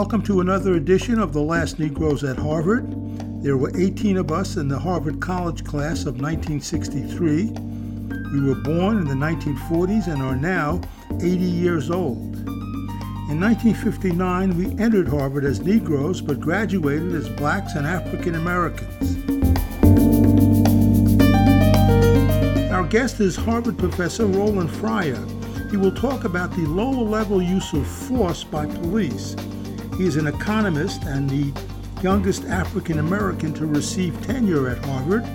welcome to another edition of The Last Negroes at Harvard. There were 18 of us in the Harvard College class of 1963. We were born in the 1940s and are now 80 years old. In 1959, we entered Harvard as Negroes but graduated as blacks and African Americans. Our guest is Harvard professor Roland Fryer. He will talk about the lower level use of force by police. He is an economist and the youngest African American to receive tenure at Harvard.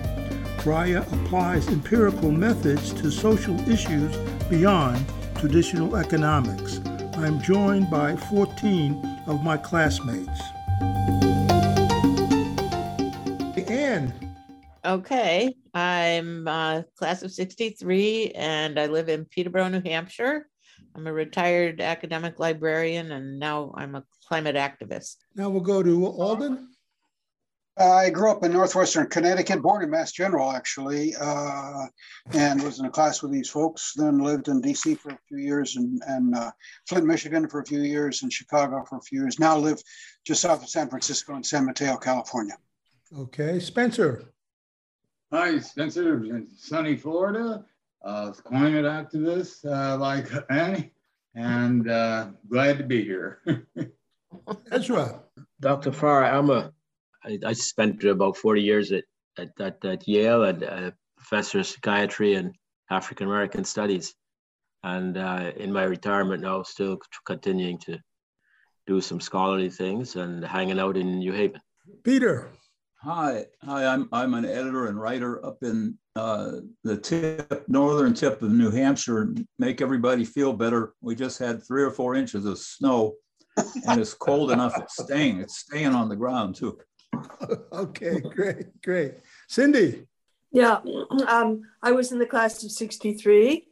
Fryer applies empirical methods to social issues beyond traditional economics. I'm joined by 14 of my classmates. Anne. Okay, I'm uh, class of 63 and I live in Peterborough, New Hampshire. I'm a retired academic librarian and now I'm a climate activist. Now we'll go to Alden. I grew up in northwestern Connecticut, born in Mass General, actually, uh, and was in a class with these folks. Then lived in DC for a few years and, and uh, Flint, Michigan for a few years and Chicago for a few years. Now live just south of San Francisco in San Mateo, California. Okay, Spencer. Hi, Spencer, in sunny Florida, uh, climate activist uh, like Annie, and uh, glad to be here. Ezra. Dr. Farr, I'm a I, I spent about 40 years at, at, at, at Yale and a professor of psychiatry and African American studies. And uh, in my retirement now, still continuing to do some scholarly things and hanging out in New Haven. Peter. Hi, hi. I'm I'm an editor and writer up in uh, the tip, northern tip of New Hampshire. Make everybody feel better. We just had three or four inches of snow, and it's cold enough. It's staying. It's staying on the ground too. okay, great, great. Cindy. Yeah, um, I was in the class of 63.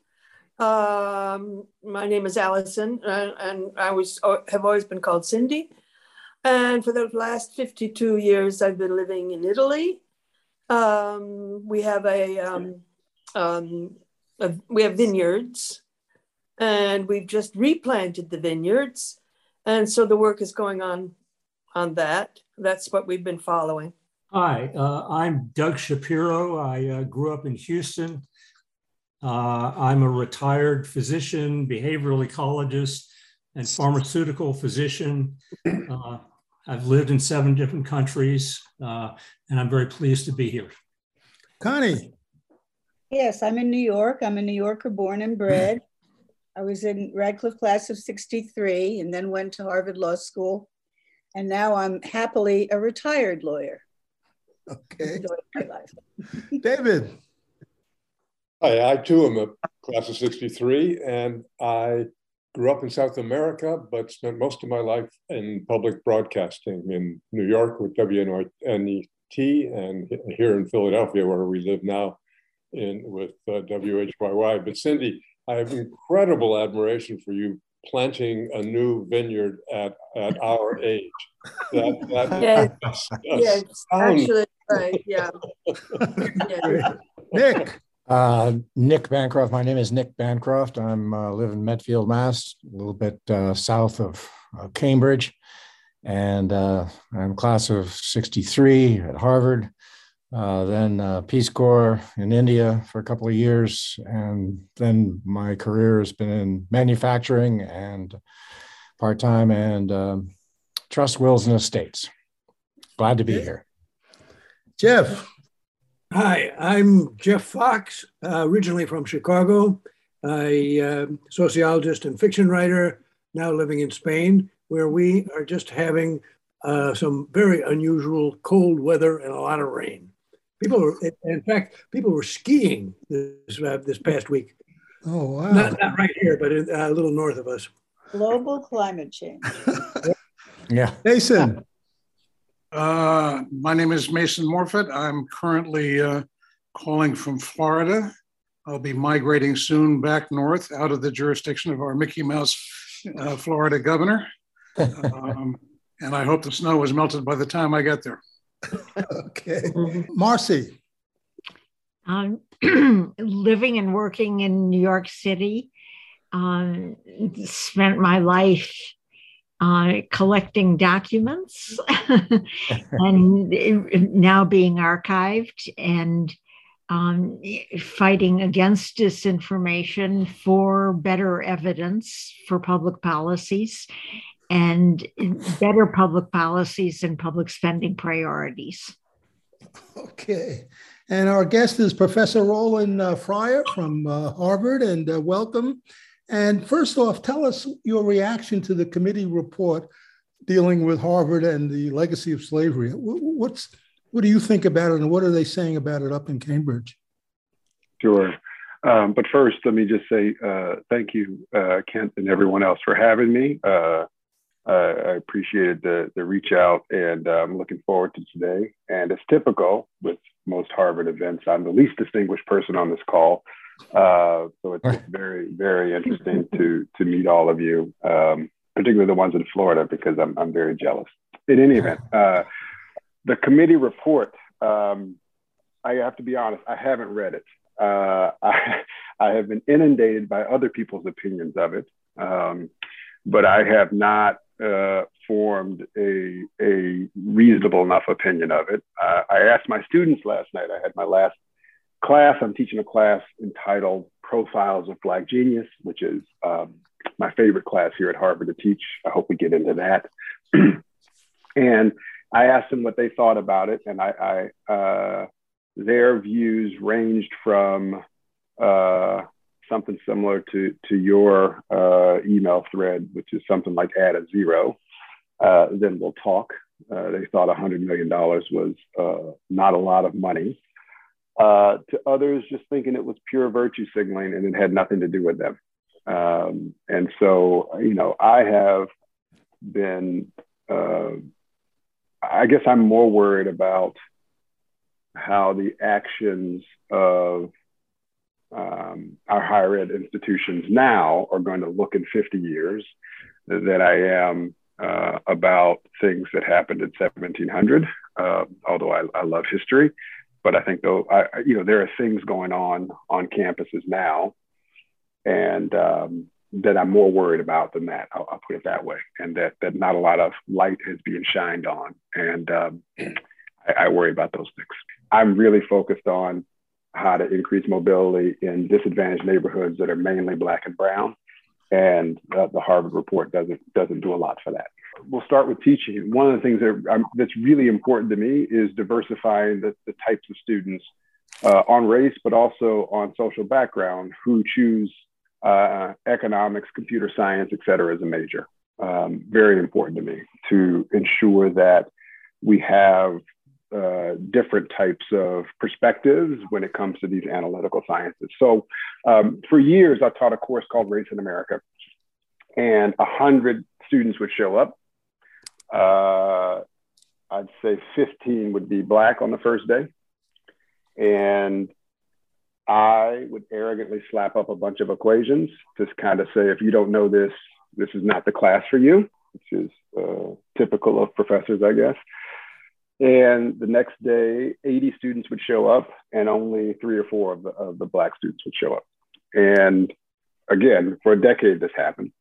Um, my name is Allison, and, and I was uh, have always been called Cindy. And for the last 52 years, I've been living in Italy. Um, we have a, um, um, a, we have vineyards, and we've just replanted the vineyards, and so the work is going on on that. That's what we've been following. Hi, uh, I'm Doug Shapiro. I uh, grew up in Houston. Uh, I'm a retired physician, behavioral ecologist, and pharmaceutical physician. Uh, I've lived in seven different countries, uh, and I'm very pleased to be here. Connie. Yes, I'm in New York. I'm a New Yorker born and bred. I was in Radcliffe class of 63 and then went to Harvard Law School and now I'm happily a retired lawyer. Okay. David. Hi, I too am a class of 63, and I grew up in South America, but spent most of my life in public broadcasting in New York with WNET and here in Philadelphia, where we live now in with uh, WHYY. But Cindy, I have incredible admiration for you planting a new vineyard at, at our age. That, that, yes, yes actually, right, yeah. yeah. Nick. Uh, Nick Bancroft. My name is Nick Bancroft. I'm uh, live in Medfield, Mass, a little bit uh, south of Cambridge, and uh, I'm class of '63 at Harvard. Uh, then uh, Peace Corps in India for a couple of years, and then my career has been in manufacturing and part time and um, trust wills and estates. Glad to be here. Jeff. Hi, I'm Jeff Fox, uh, originally from Chicago. a uh, sociologist and fiction writer, now living in Spain, where we are just having uh, some very unusual cold weather and a lot of rain. People were, in fact, people were skiing this uh, this past week. Oh wow! Not, not right here, but in, uh, a little north of us. Global climate change. yeah, Mason. Uh, my name is Mason Morfitt. I'm currently uh, calling from Florida. I'll be migrating soon back north out of the jurisdiction of our Mickey Mouse uh, Florida governor. Um, and I hope the snow was melted by the time I get there okay. Marcy. Um, living and working in New York City, um, spent my life uh, collecting documents and now being archived and um, fighting against disinformation for better evidence for public policies and better public policies and public spending priorities. Okay. And our guest is Professor Roland uh, Fryer from uh, Harvard, and uh, welcome. And first off, tell us your reaction to the committee report dealing with Harvard and the legacy of slavery. What's what do you think about it, and what are they saying about it up in Cambridge? Sure. Um, but first, let me just say uh, thank you, uh, Kent, and everyone else for having me. Uh, I appreciated the, the reach out, and I'm looking forward to today. And as typical with most Harvard events, I'm the least distinguished person on this call. Uh, so it's very, very interesting to to meet all of you, um, particularly the ones in Florida, because I'm I'm very jealous. In any event, uh, the committee report. Um, I have to be honest, I haven't read it. Uh, I, I have been inundated by other people's opinions of it, um, but I have not uh, formed a, a reasonable enough opinion of it. Uh, I asked my students last night, I had my last class, I'm teaching a class entitled Profiles of Black Genius, which is um, my favorite class here at Harvard to teach. I hope we get into that. and I asked them what they thought about it, and I, I uh, their views ranged from uh, something similar to to your uh, email thread, which is something like add a zero, uh, then we'll talk. Uh, they thought $100 million was uh, not a lot of money. Uh, to others, just thinking it was pure virtue signaling and it had nothing to do with them. Um, and so, you know, I have been, uh, I guess I'm more worried about how the actions of um, our higher ed institutions now are going to look in 50 years than I am uh, about things that happened in 1700. Uh, although I, I, love history, but I think though I, you know there are things going on on campuses now, and um, that I'm more worried about than that. I'll, I'll, put it that way, and that that not a lot of light is being shined on, and um, I, I worry about those things. I'm really focused on how to increase mobility in disadvantaged neighborhoods that are mainly black and brown. And uh, the Harvard report doesn't doesn't do a lot for that. We'll start with teaching. One of the things that, um, that's really important to me is diversifying the, the types of students uh, on race, but also on social background who choose uh, economics, computer science, et cetera, as a major. Um, very important to me to ensure that we have uh, different types of perspectives when it comes to these analytical sciences. So, um, for years, I taught a course called Race in America, and a hundred students would show up. Uh, I'd say 15 would be black on the first day, and I would arrogantly slap up a bunch of equations, just kind of say, if you don't know this, this is not the class for you, which is uh, typical of professors, I guess. And the next day, 80 students would show up, and only three or four of the, of the Black students would show up. And again, for a decade, this happened.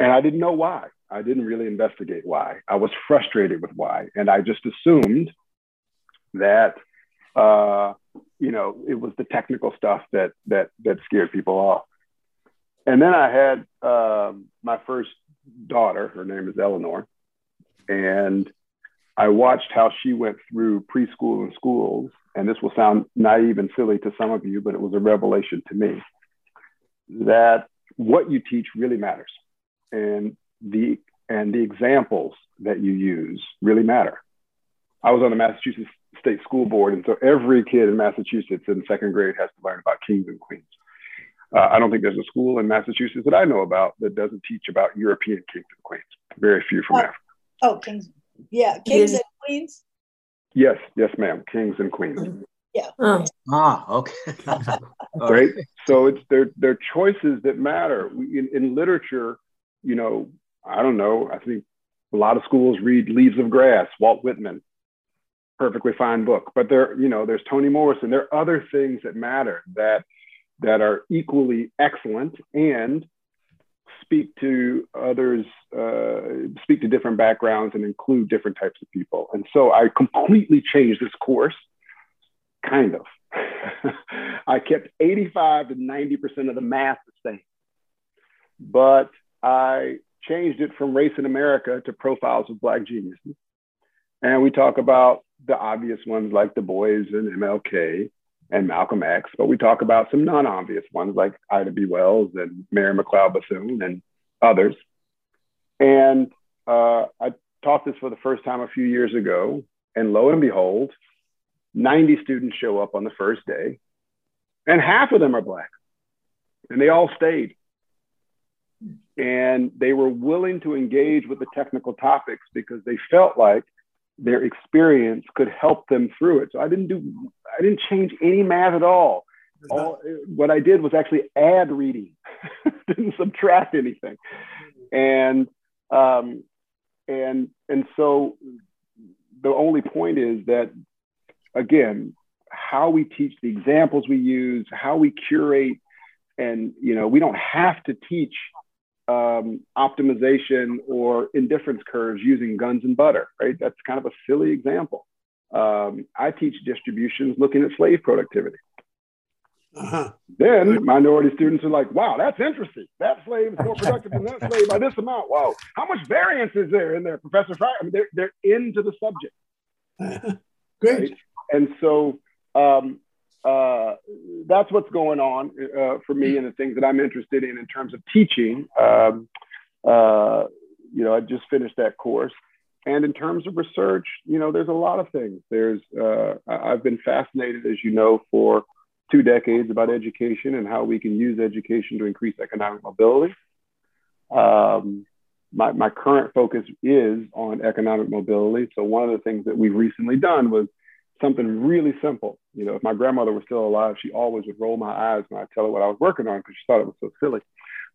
And I didn't know why. I didn't really investigate why. I was frustrated with why. And I just assumed that, uh, you know, it was the technical stuff that, that, that scared people off. And then I had um, my first daughter, her name is Eleanor. And I watched how she went through preschool and schools, and this will sound naive and silly to some of you, but it was a revelation to me that what you teach really matters, and the and the examples that you use really matter. I was on the Massachusetts State School Board, and so every kid in Massachusetts in second grade has to learn about kings and queens. Uh, I don't think there's a school in Massachusetts that I know about that doesn't teach about European kings and queens. Very few from oh, Africa. Oh, kings yeah, kings and queens. Yes, yes, ma'am. Kings and queens. Yeah. Oh. Ah, okay. right. So it's their their choices that matter. We, in, in literature, you know, I don't know. I think a lot of schools read Leaves of Grass, Walt Whitman, perfectly fine book. But there, you know, there's Toni Morrison. There are other things that matter that that are equally excellent and speak to others, uh, speak to different backgrounds, and include different types of people. And so I completely changed this course, kind of. I kept 85 to 90% of the math the same, but I changed it from Race in America to Profiles of Black Geniuses. And we talk about the obvious ones like Du Bois and MLK and Malcolm X, but we talk about some non-obvious ones like Ida B. Wells and Mary McLeod Bethune and others. And uh, I taught this for the first time a few years ago, and lo and behold, 90 students show up on the first day, and half of them are Black, and they all stayed. And they were willing to engage with the technical topics because they felt like their experience could help them through it. So I didn't do, I didn't change any math at all. all what I did was actually add reading, didn't subtract anything. And, um, and, and so the only point is that, again, how we teach the examples we use, how we curate, and, you know, we don't have to teach um, optimization or indifference curves using guns and butter, right? That's kind of a silly example. Um, I teach distributions looking at slave productivity. Uh-huh. Then minority students are like, wow, that's interesting. That slave is more productive than that slave by this amount. Wow, how much variance is there in there, Professor Fry? I mean, they're, they're into the subject. Uh-huh. Great. Right? And so um, uh, that's what's going on uh, for me and the things that I'm interested in in terms of teaching. Um, uh, you know, I just finished that course. And in terms of research, you know, there's a lot of things. There's, uh, I've been fascinated, as you know, for two decades about education and how we can use education to increase economic mobility. Um, my, my current focus is on economic mobility. So one of the things that we've recently done was something really simple. You know, if my grandmother was still alive, she always would roll my eyes when I tell her what I was working on because she thought it was so silly.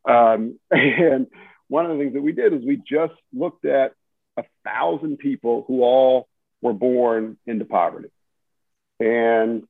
Um, and one of the things that we did is we just looked at a thousand people who all were born into poverty. And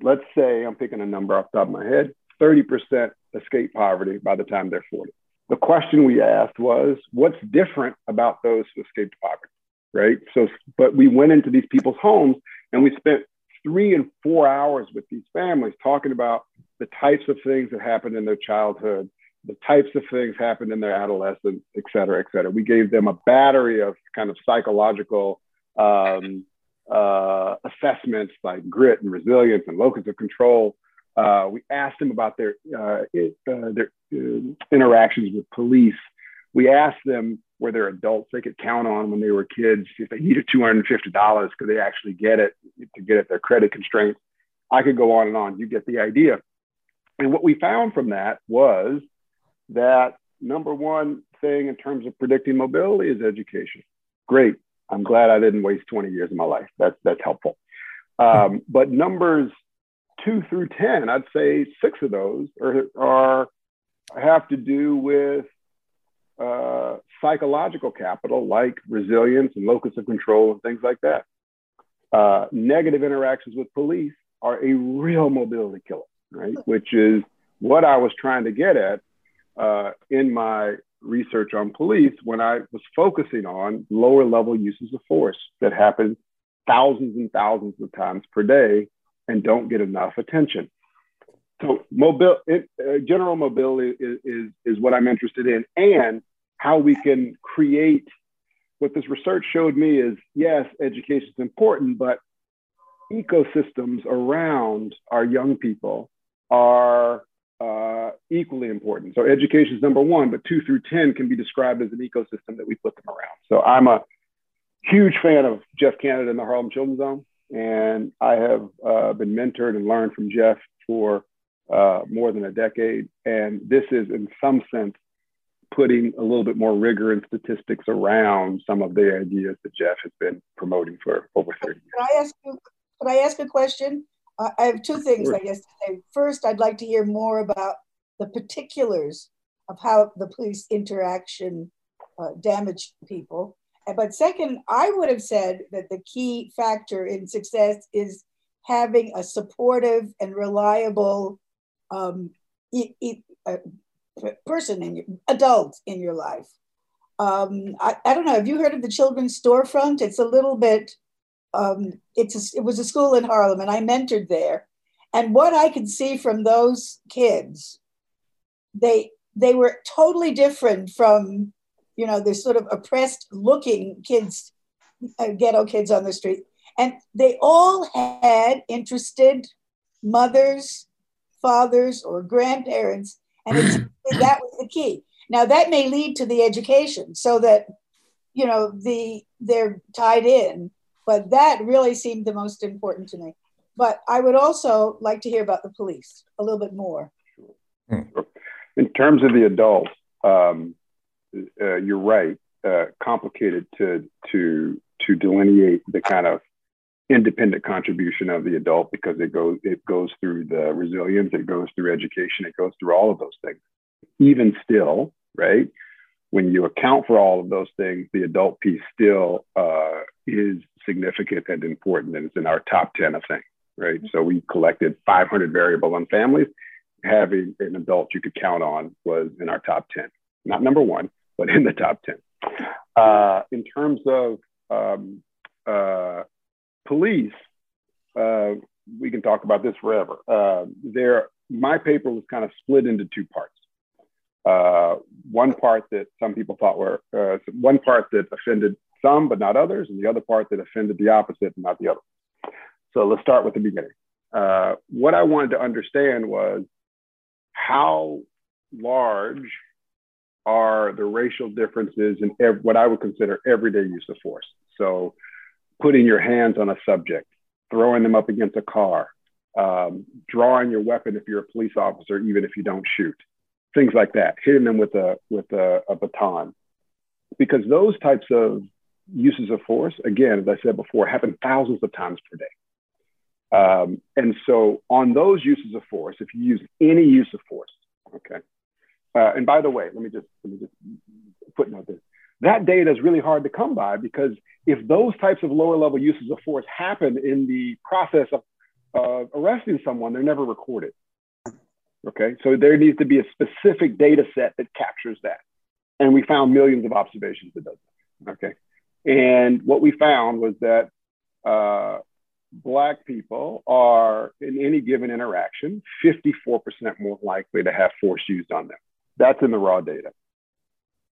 let's say I'm picking a number off the top of my head, 30% escape poverty by the time they're 40. The question we asked was, what's different about those who escaped poverty? Right. So, but we went into these people's homes and we spent three and four hours with these families talking about the types of things that happened in their childhood, the types of things happened in their adolescence, et cetera, et cetera. We gave them a battery of kind of psychological um, uh, assessments like grit and resilience and locus of control. Uh, we asked them about their, uh, uh, their uh, interactions with police. We asked them where they're adults they could count on when they were kids if they needed $250 could they actually get it to get at their credit constraints? I could go on and on. You get the idea. And what we found from that was that number one thing in terms of predicting mobility is education. Great. I'm glad i didn't waste 20 years of my life. That's that's helpful. Um, but numbers two through 10 i'd say six of those are, are have to do with uh, psychological capital like resilience and locus of control and things like that. Uh, negative interactions with police are a real mobility killer, right? Which is what I was trying to get at uh, in my research on police when I was focusing on lower level uses of force that happen thousands and thousands of times per day and don't get enough attention. So, mobile, it, uh, general mobility is, is, is what I'm interested in, and how we can create what this research showed me is yes, education is important, but ecosystems around our young people are uh, equally important. So education is number one, but two through 10 can be described as an ecosystem that we put them around. So I'm a huge fan of Jeff Canada and the Harlem Children's Zone. And I have uh, been mentored and learned from Jeff for uh, more than a decade. And this is, in some sense, putting a little bit more rigor and statistics around some of the ideas that Jeff has been promoting for over 30 years. Could I ask you, could I ask a question? Uh, I have two things, sure. I guess, to say. First, I'd like to hear more about the particulars of how the police interaction uh, damaged people. But second, I would have said that the key factor in success is having a supportive and reliable um, e- e- uh, person in your adult in your life. Um, I, I don't know. Have you heard of the Children's Storefront? It's a little bit. Um, it's a, it was a school in Harlem, and I mentored there. And what I could see from those kids, they they were totally different from, you know, the sort of oppressed looking kids, uh, ghetto kids on the street, and they all had interested mothers, fathers, or grandparents, and that was the key. Now that may lead to the education, so that you know the they're tied in, but that really seemed the most important to me. But I would also like to hear about the police a little bit more. In terms of the adults, um, uh, you're right. Uh, complicated to to to delineate the kind of independent contribution of the adult because it goes it goes through the resilience, it goes through education, it goes through all of those things. Even still, right? When you account for all of those things, the adult piece still uh, is significant and important, and it's in our top ten of things, right? So we collected 500 variable on families. Having an adult you could count on was in our top 10, not number one, but in the top 10. Uh, in terms of um, uh, police, uh, we can talk about this forever. Uh, there, my paper was kind of split into two parts. Uh, one part that some people thought were uh, one part that offended some but not others, and the other part that offended the opposite and not the other. So let's start with the beginning. Uh, what I wanted to understand was how large are the racial differences in ev- what I would consider everyday use of force. So putting your hands on a subject, throwing them up against a car, um, drawing your weapon if you're a police officer, even if you don't shoot, things like that, hitting them with a with a, a baton, because those types of uses of force, again, as I said before, happen thousands of times per day. Um, and so, on those uses of force, if you use any use of force, okay. Uh, and by the way, let me just let me just footnote this that data is really hard to come by because if those types of lower level uses of force happen in the process of uh, arresting someone, they're never recorded. Okay, so there needs to be a specific data set that captures that. And we found millions of observations that does that. Okay, and what we found was that uh, Black people are, in any given interaction, 54% more likely to have force used on them. That's in the raw data.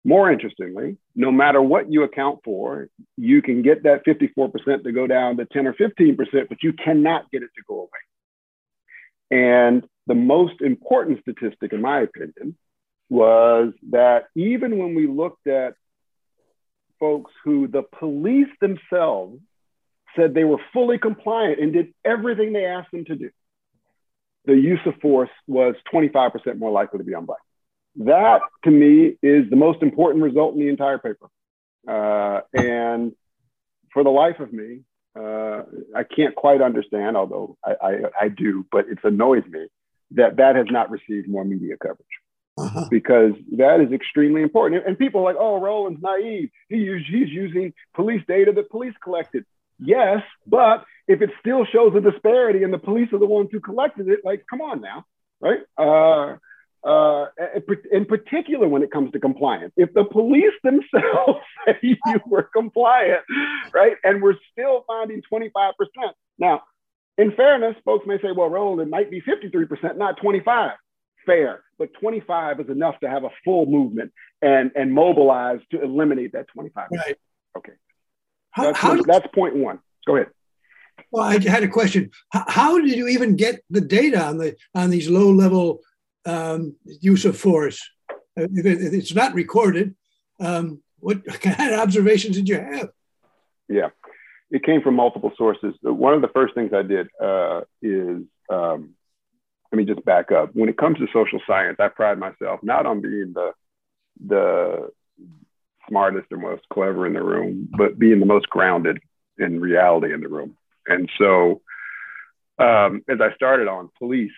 More interestingly, no matter what you account for, you can get that 54% to go down to 10 or 15%, but you cannot get it to go away. And the most important statistic, in my opinion, was that even when we looked at folks who the police themselves said they were fully compliant and did everything they asked them to do, the use of force was 25% more likely to be on black. That to me is the most important result in the entire paper. Uh, and for the life of me, uh, I can't quite understand, although I, I, I, do, but it annoys me that that has not received more media coverage. Uh-huh. Because that is extremely important. And people are like, oh, Roland's naive. He he's using police data that police collected. Yes, but if it still shows a disparity and the police are the ones who collected it, like, come on now, right? Uh, uh, in particular when it comes to compliance. If the police themselves say you were compliant, right, and we're still finding 25%. Now, in fairness, folks may say, well, Roland, it might be 53%, not 25. Fair, but 25 is enough to have a full movement and, and mobilize to eliminate that 25. Right. Okay. That's, how, that's point one. Go ahead. Well, I had a question. How did you even get the data on the on these low level um, use of force. Uh, it's not recorded. Um, what kind of observations did you have? Yeah, it came from multiple sources. One of the first things I did uh, is um, let me just back up. When it comes to social science, I pride myself not on being the the smartest or most clever in the room, but being the most grounded in reality in the room. And so, um, as I started on police,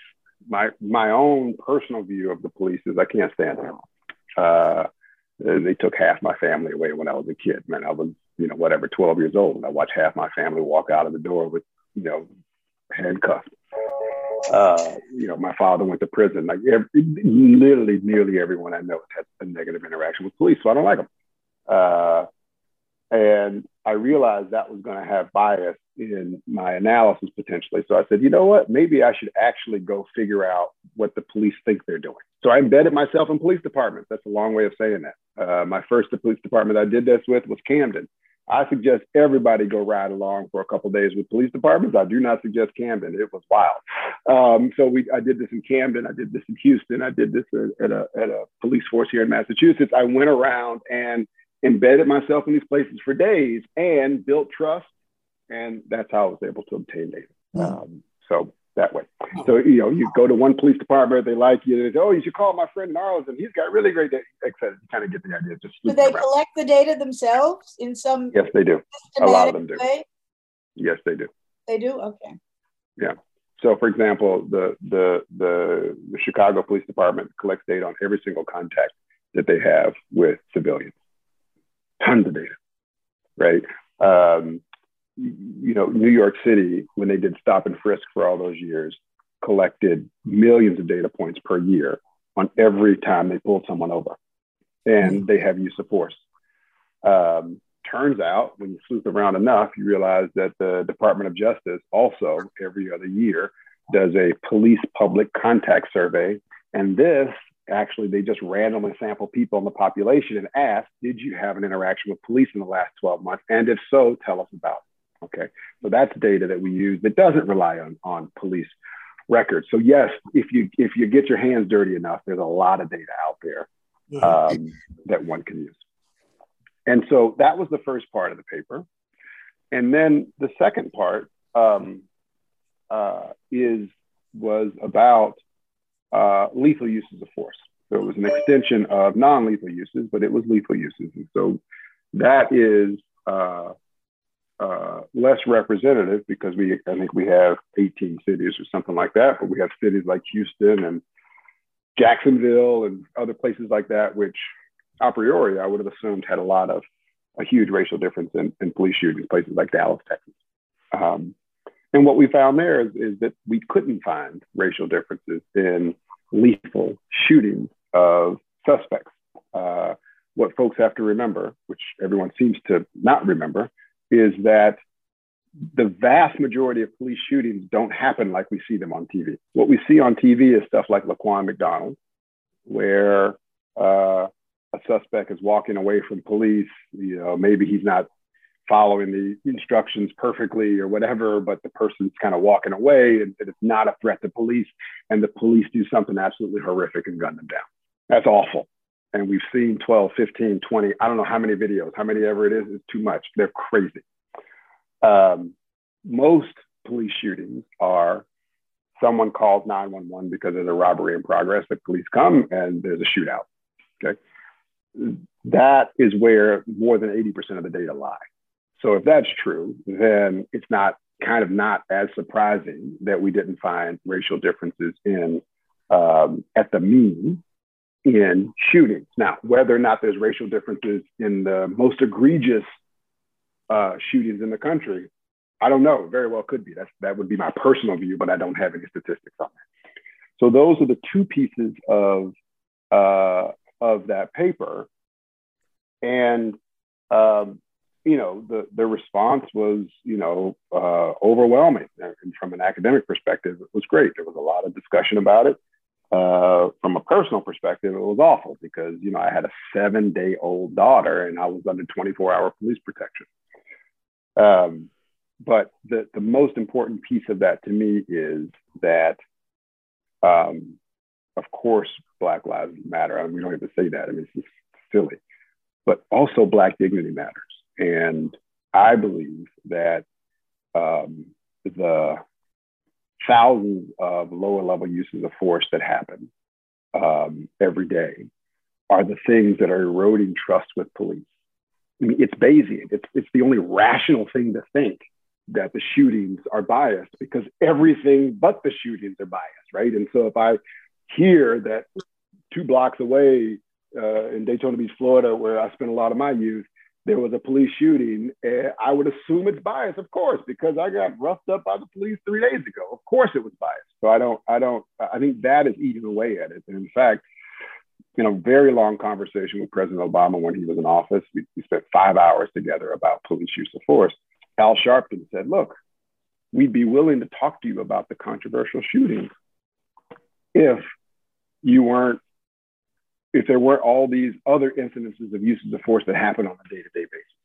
my my own personal view of the police is I can't stand them. Uh, they took half my family away when I was a kid. Man, I was you know whatever 12 years old, and I watched half my family walk out of the door with you know handcuffed. Uh, you know, my father went to prison. Like every, literally, nearly everyone I know has had a negative interaction with police, so I don't like them. Uh, and I realized that was going to have bias in my analysis potentially. So I said, you know what? Maybe I should actually go figure out what the police think they're doing. So I embedded myself in police departments. That's a long way of saying that. Uh, my first police department I did this with was Camden. I suggest everybody go ride along for a couple days with police departments. I do not suggest Camden. It was wild. Um, so we, I did this in Camden. I did this in Houston. I did this at a, at a police force here in Massachusetts. I went around and embedded myself in these places for days and built trust. And that's how I was able to obtain data. Um, so that way. So, you know, you go to one police department, they like you, they say, oh, you should call my friend in and He's got really great data, etc. You kind of get the idea. Just do they around. collect the data themselves in some Yes, they do. A lot of them do. Way? Yes, they do. They do? Okay. Yeah. So for example, the, the the the Chicago Police Department collects data on every single contact that they have with civilians. Tons of data, right? Um, you know, New York City, when they did stop and frisk for all those years, collected millions of data points per year on every time they pulled someone over. And mm-hmm. they have use of force. Um, turns out, when you sleuth around enough, you realize that the Department of Justice also, every other year, does a police public contact survey. And this actually, they just randomly sample people in the population and ask, Did you have an interaction with police in the last 12 months? And if so, tell us about it. Okay, so that's data that we use that doesn't rely on, on police records. So yes, if you if you get your hands dirty enough, there's a lot of data out there um, that one can use. And so that was the first part of the paper. And then the second part um, uh, is was about uh, lethal uses of force. So it was an extension of non-lethal uses, but it was lethal uses. And so that is uh, uh, less representative because we, I think we have 18 cities or something like that, but we have cities like Houston and Jacksonville and other places like that, which a priori I would have assumed had a lot of a huge racial difference in, in police shootings, places like Dallas, Texas. Um, and what we found there is, is, that we couldn't find racial differences in lethal shootings of suspects. Uh, what folks have to remember, which everyone seems to not remember, is that the vast majority of police shootings don't happen like we see them on TV. What we see on TV is stuff like Laquan McDonald, where uh, a suspect is walking away from police. You know, maybe he's not following the instructions perfectly or whatever, but the person's kind of walking away and, and it's not a threat to police. And the police do something absolutely horrific and gun them down. That's awful and we've seen 12, 15, 20, I don't know how many videos, how many ever it is, is too much. They're crazy. Um, most police shootings are someone calls 911 because there's a robbery in progress. The police come and there's a shootout. Okay. That is where more than 80% of the data lie. So if that's true, then it's not kind of not as surprising that we didn't find racial differences in um, at the mean in shootings. Now, whether or not there's racial differences in the most egregious uh, shootings in the country, I don't know. Very well could be. That's, that would be my personal view, but I don't have any statistics on that. So those are the two pieces of uh, of that paper, and um, you know the the response was you know uh, overwhelming. And from an academic perspective, it was great. There was a lot of discussion about it uh, from a personal perspective, it was awful because you know I had a seven day old daughter and I was under 24 hour police protection. Um, but the the most important piece of that to me is that, um, of course, Black Lives Matter. I mean, we don't to say that. I mean, it's just silly, but also Black dignity matters, and I believe that um, the thousands of lower level uses of force that happen um, every day are the things that are eroding trust with police. I mean, it's Bayesian. It's, it's the only rational thing to think that the shootings are biased because everything but the shootings are biased, right? And so if I hear that two blocks away uh, in Daytona Beach, Florida, where I spent a lot of my youth, there was a police shooting, I would assume it's biased, of course, because I got roughed up by the police three days ago. Of course, it was biased. So I don't, I don't, I think that is eating away at it. And in fact, in a very long conversation with President Obama when he was in office, we, we spent five hours together about police use of force. Al Sharpton said, "Look, we'd be willing to talk to you about the controversial shooting if you weren't if there weren't all these other incidences of uses of force that happen on a day-to-day basis.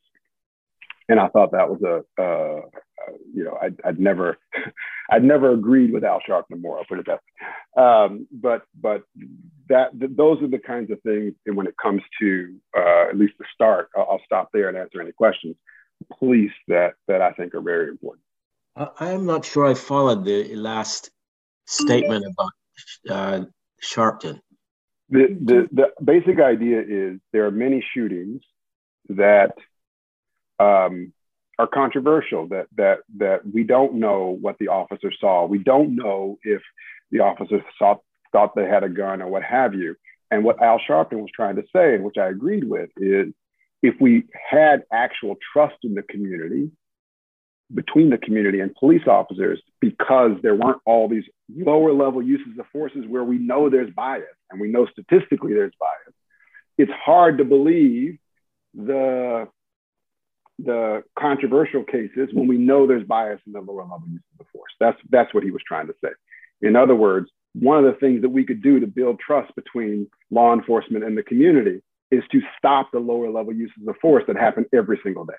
And I thought that was a, uh, you know, I'd, I'd, never, I'd never agreed with Al Sharpton more. I'll put it that way. Um, but, but that th- those are the kinds of things. And when it comes to uh, at least the start, I'll, I'll, stop there and answer any questions. Police that that I think are very important. I am not sure I followed the last statement about uh, Sharpton. The, the, the basic idea is there are many shootings that um, are controversial that that that we don't know what the officer saw. We don't know if the officer saw, thought they had a gun or what have you. And what Al Sharpton was trying to say, and which I agreed with, is if we had actual trust in the community, between the community and police officers because there weren't all these lower level uses of forces where we know there's bias and we know statistically there's bias. It's hard to believe the the controversial cases when we know there's bias in the lower level uses of force. That's that's what he was trying to say. In other words, one of the things that we could do to build trust between law enforcement and the community is to stop the lower level uses of force that happen every single day.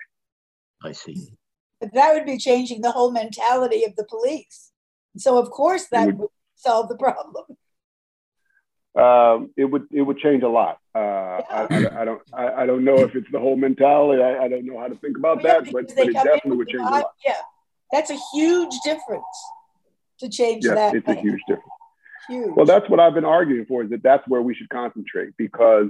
I see. But that would be changing the whole mentality of the police. So of course that would, would solve the problem. Um, it would it would change a lot. Uh, yeah. I, I, I, don't I, I, don't know if it's the whole mentality. I, don't know how to think about well, that, but, but it definitely would change a lot. Yeah, that's a huge difference to change yes, that. It's a huge difference. Huge. Well, that's what I've been arguing for. Is that that's where we should concentrate because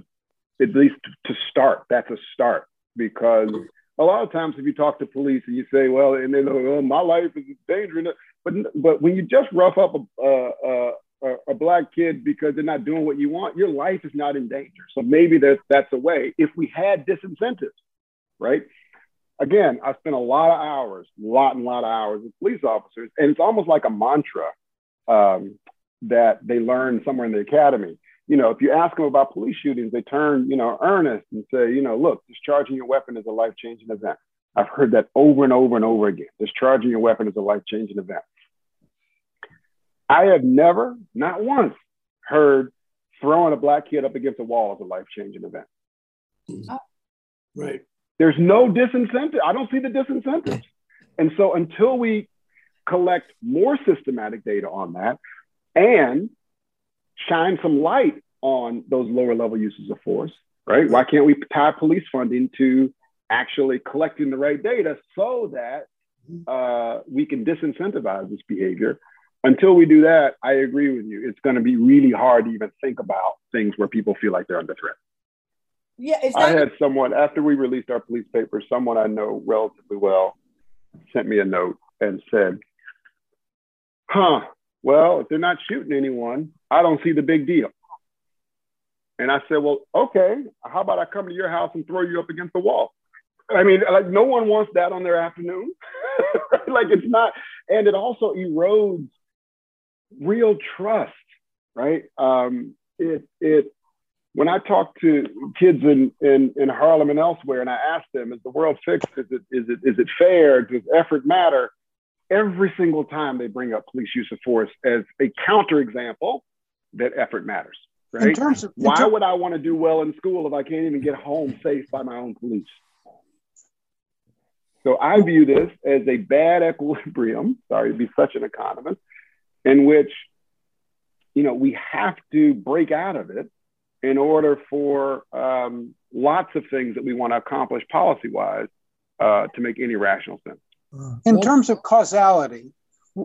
at least to start, that's a start because a lot of times if you talk to police and you say, well, and they oh, my life is dangerous, but but when you just rough up a, a, a, a, black kid because they're not doing what you want, your life is not in danger. So maybe that's that's a way. If we had disincentives, right? Again, I spent a lot of hours, a lot and lot of hours with police officers, and it's almost like a mantra um, that they learn somewhere in the academy you know, if you ask them about police shootings, they turn, you know, earnest and say, you know, look, discharging your weapon is a life changing event. I've heard that over and over and over again. Discharging your weapon is a life changing event. I have never, not once, heard throwing a black kid up against a wall is a life changing event. Mm-hmm. Oh. Right. There's no disincentive. I don't see the disincentives. And so until we collect more systematic data on that and shine some light on those lower level uses of force, right? Why can't we tie police funding to actually collecting the right data so that uh, we can disincentivize this behavior? Until we do that, I agree with you. It's going to be really hard to even think about things where people feel like they're under threat. Yeah, that- I had someone after we released our police paper. someone I know relatively well sent me a note and said, "Huh, well, if they're not shooting anyone, I don't see the big deal. And I said, Well, okay, how about I come to your house and throw you up against the wall? I mean, like no one wants that on their afternoon. like it's not, and it also erodes real trust, right? Um, it it when I talk to kids in, in, in Harlem and elsewhere, and I ask them, is the world fixed? Is it, is it, is it fair? Does effort matter? every single time they bring up police use of force as a counterexample that effort matters. Right? In terms of, in Why ter- would I want to do well in school if I can't even get home safe by my own police? So I view this as a bad equilibrium, sorry to be such an economist, in which you know we have to break out of it in order for um, lots of things that we want to accomplish policy wise uh, to make any rational sense. In terms of causality,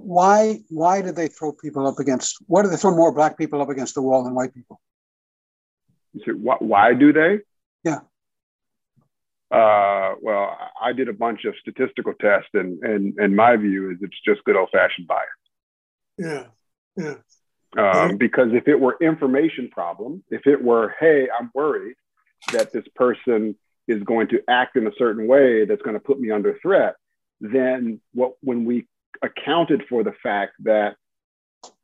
why why do they throw people up against? Why do they throw more black people up against the wall than white people? So why, why do they? Yeah. Uh, well, I did a bunch of statistical tests, and and and my view is it's just good old fashioned bias. Yeah, yeah. Um, because if it were information problem, if it were, hey, I'm worried that this person is going to act in a certain way that's going to put me under threat, then what when we accounted for the fact that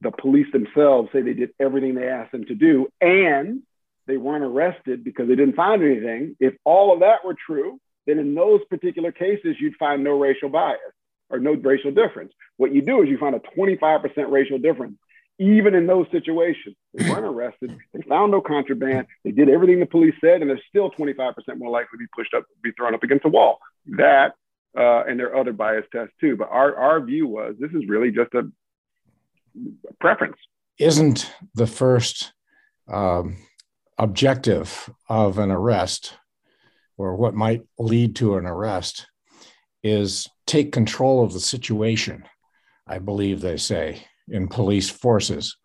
the police themselves say they did everything they asked them to do and they weren't arrested because they didn't find anything. If all of that were true, then in those particular cases, you'd find no racial bias or no racial difference. What you do is you find a 25% racial difference. Even in those situations, they weren't arrested, they found no contraband, they did everything the police said, and they're still 25% more likely to be pushed up, be thrown up against a wall. That, uh, and there are other bias tests too. But our, our view was this is really just a preference. Isn't the first um, objective of an arrest or what might lead to an arrest is take control of the situation, I believe they say in police forces.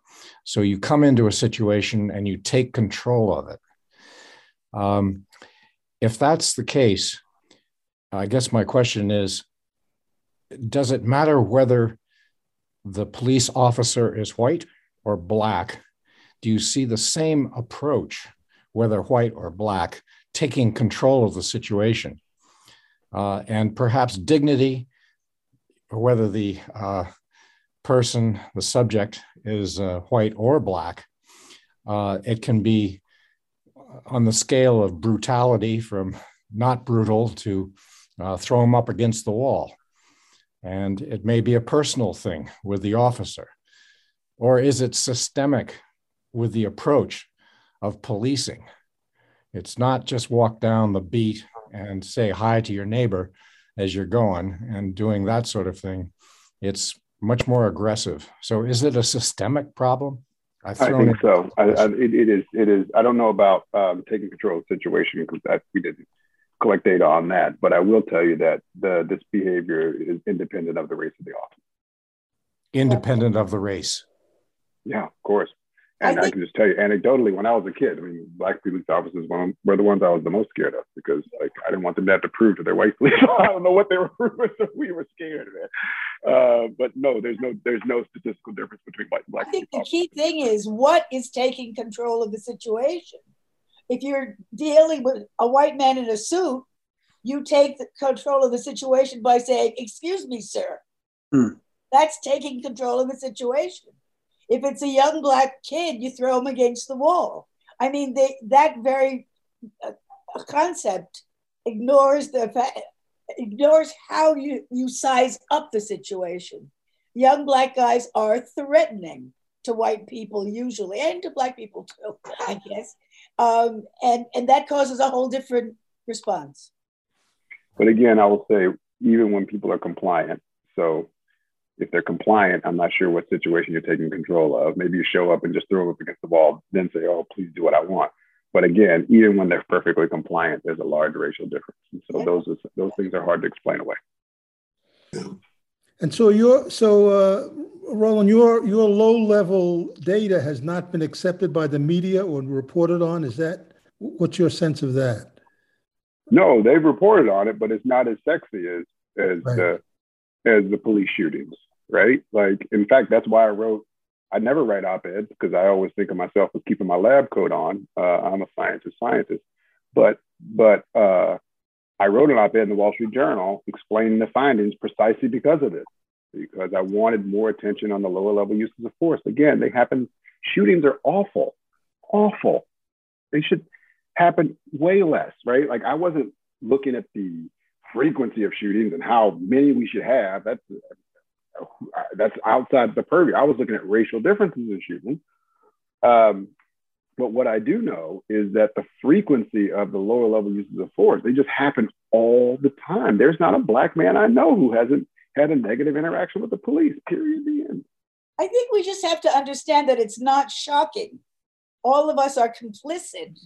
So you come into a situation and you take control of it. Um, if that's the case, I guess my question is Does it matter whether the police officer is white or black do you see the same approach, whether white or black, taking control of the situation? Uh, and perhaps dignity, or whether the uh, person, the subject, is uh, white or black, uh, it can be on the scale of brutality from not brutal to uh, throw them up against the wall. And it may be a personal thing with the officer. Or is it systemic with the approach of policing. It's not just walk down the beat and say hi to your neighbor as you're going and doing that sort of thing. It's much more aggressive. So, is it a systemic problem? I think so. I, I, it, it is. It is. I don't know about um, taking control of the situation because we didn't collect data on that. But I will tell you that the this behavior is independent of the race of the officer. Independent of the race. Yeah, of course. And I, think, I, can just tell you anecdotally, when I was a kid, I mean, black police officers were the ones I was the most scared of because like I didn't want them to have to prove to their white police. I don't know what they were proving, so we were scared of it. Uh, but no, there's no there's no statistical difference between white and black. I think the key thing is what is taking control of the situation. If you're dealing with a white man in a suit, you take the control of the situation by saying, "Excuse me, sir." Hmm. That's taking control of the situation if it's a young black kid, you throw him against the wall. I mean, they, that very uh, concept ignores the ignores how you, you size up the situation. Young black guys are threatening to white people usually, and to black people too, I guess. Um, and, and that causes a whole different response. But again, I will say, even when people are compliant, so if they're compliant, I'm not sure what situation you're taking control of. Maybe you show up and just throw them up against the wall, then say, oh, please do what I want. But again, even when they're perfectly compliant, there's a large racial difference. And so yeah. those, those things are hard to explain away. And so your so uh, Roland, your your low level data has not been accepted by the media or reported on. Is that what's your sense of that? No, they've reported on it, but it's not as sexy as as right. the as the police shootings right? Like, in fact, that's why I wrote. I never write op-eds because I always think of myself as keeping my lab coat on. Uh, I'm a scientist, scientist, but but uh, I wrote an op-ed in the Wall Street Journal explaining the findings precisely because of this, because I wanted more attention on the lower level uses of force. Again, they happen. Shootings are awful, awful. They should happen way less, right? Like I wasn't looking at the frequency of shootings and how many we should have. That's that's outside the purview. I was looking at racial differences in shootings. Um, but what I do know is that the frequency of the lower level uses of force, they just happen all the time. There's not a black man I know who hasn't had a negative interaction with the police, period. The end. I think we just have to understand that it's not shocking. All of us are complicit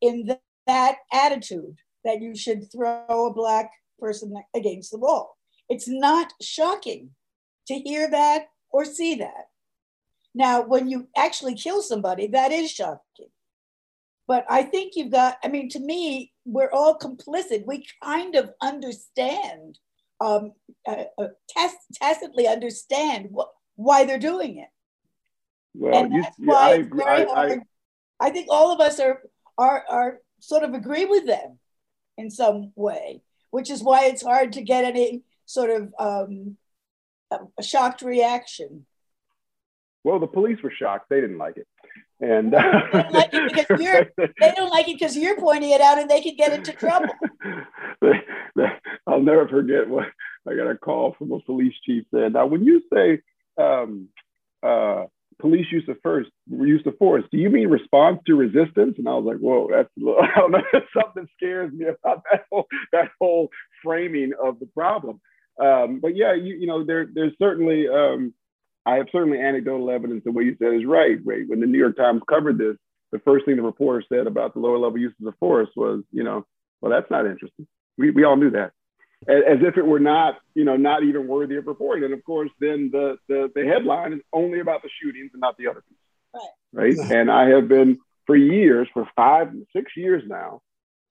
in the, that attitude that you should throw a black person against the wall. It's not shocking to hear that or see that. Now, when you actually kill somebody, that is shocking. But I think you've got, I mean, to me, we're all complicit. We kind of understand, um, uh, uh, tacitly understand what, why they're doing it. Well, and that's you, why it's very I, hard. I, I think all of us are, are, are sort of agree with them in some way, which is why it's hard to get any sort of um, a shocked reaction. Well, the police were shocked. They didn't like it. And they don't like it because you're, they don't like it because you're pointing it out and they can get into trouble. I'll never forget what I got a call from a police chief saying, now when you say um, uh, police use of first use of force, do you mean response to resistance? And I was like, whoa, that's little, I don't know, something scares me about that whole, that whole framing of the problem. Um, but yeah, you, you know, there, there's certainly, um, I have certainly anecdotal evidence that what you said is right. Right. When the New York Times covered this, the first thing the reporter said about the lower level uses of force was, you know, well, that's not interesting. We, we all knew that. As if it were not, you know, not even worthy of reporting. And of course, then the, the, the headline is only about the shootings and not the other piece. Right. Right. And I have been for years, for five, six years now,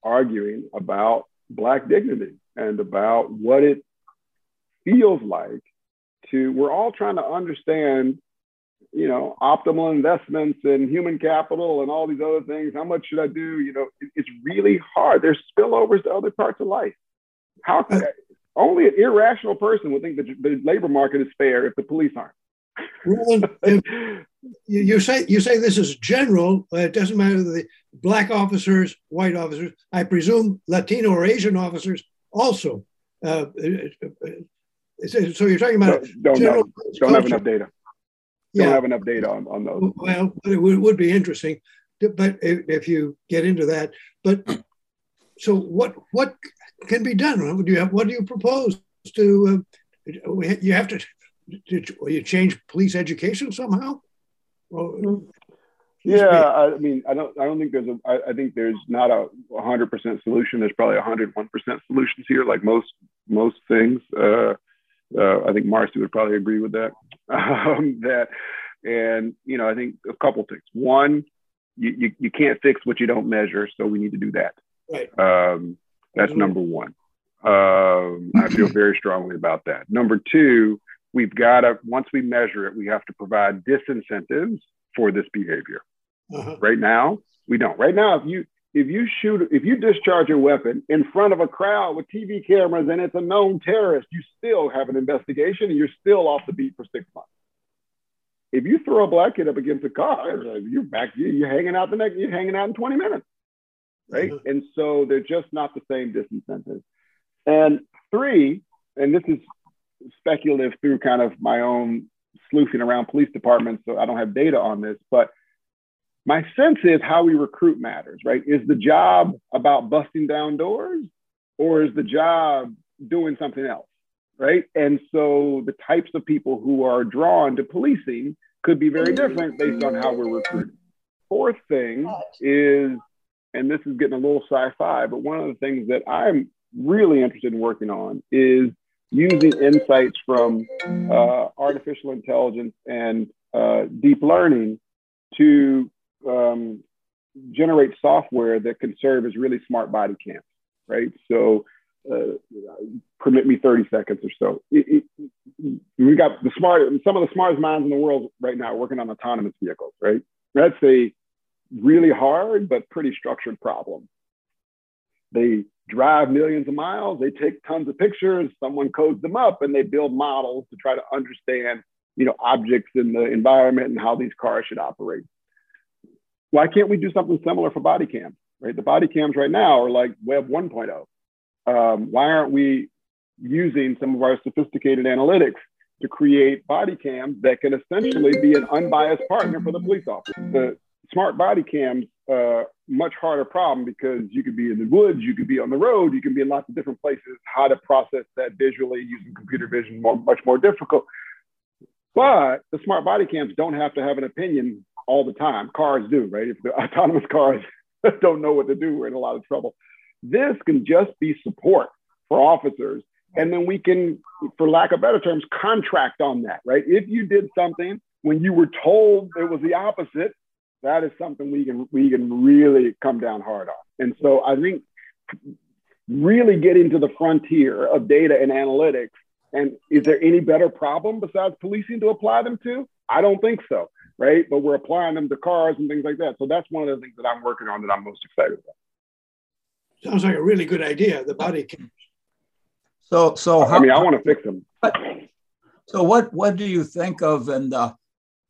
arguing about Black dignity and about what it feels like to we're all trying to understand you know optimal investments and human capital and all these other things. How much should i do? You know it, it's really hard. There's spillovers to other parts of life. How can, only an irrational person would think that the labor market is fair if the police aren't. You say you say this is general it doesn't matter the black officers white officers i presume latino or asian officers also uh, uh, uh so you're talking about don't, don't, don't have enough data. Yeah. Don't have enough data on, on those. Well, it would, would be interesting, but if, if, you get into that, but so what what can be done? What do you have, what do you propose to? Uh, you have to, to you change police education somehow. Well, yeah, I mean, I don't, I don't think there's a, I, I think there's not a 100% solution. There's probably 101% solutions here, like most most things. Uh, uh, I think Marcy would probably agree with that. Um, that, and you know, I think a couple things. One, you, you, you can't fix what you don't measure, so we need to do that. Right. Um, that's mm-hmm. number one. Um, I feel very strongly about that. Number two, we've got to once we measure it, we have to provide disincentives for this behavior. Uh-huh. Right now, we don't. Right now, if you if you shoot, if you discharge a weapon in front of a crowd with TV cameras and it's a known terrorist, you still have an investigation and you're still off the beat for six months. If you throw a black kid up against a car, you're back, you're hanging out the next, you're hanging out in 20 minutes, right? Mm-hmm. And so they're just not the same disincentives. And three, and this is speculative through kind of my own sleuthing around police departments, so I don't have data on this, but my sense is how we recruit matters, right? Is the job about busting down doors or is the job doing something else, right? And so the types of people who are drawn to policing could be very different based on how we're recruiting. Fourth thing is, and this is getting a little sci fi, but one of the things that I'm really interested in working on is using insights from uh, artificial intelligence and uh, deep learning to um, generate software that can serve as really smart body cams, right? So uh, permit me 30 seconds or so. It, it, we got the smart, some of the smartest minds in the world right now working on autonomous vehicles, right? That's a really hard but pretty structured problem. They drive millions of miles, they take tons of pictures, someone codes them up, and they build models to try to understand, you know, objects in the environment and how these cars should operate why can't we do something similar for body cams, right? The body cams right now are like Web 1.0. Um, why aren't we using some of our sophisticated analytics to create body cams that can essentially be an unbiased partner for the police officer? The smart body cams, uh, much harder problem because you could be in the woods, you could be on the road, you can be in lots of different places. How to process that visually using computer vision more, much more difficult. But the smart body cams don't have to have an opinion all the time. Cars do, right? If the autonomous cars don't know what to do, we're in a lot of trouble. This can just be support for officers. And then we can, for lack of better terms, contract on that, right? If you did something when you were told it was the opposite, that is something we can we can really come down hard on. And so I think really getting to the frontier of data and analytics. And is there any better problem besides policing to apply them to? I don't think so right? But we're applying them to cars and things like that. So that's one of the things that I'm working on that I'm most excited about. Sounds like a really good idea. The body cam. So, so I mean, I want to fix them. But, So what what do you think of, and uh,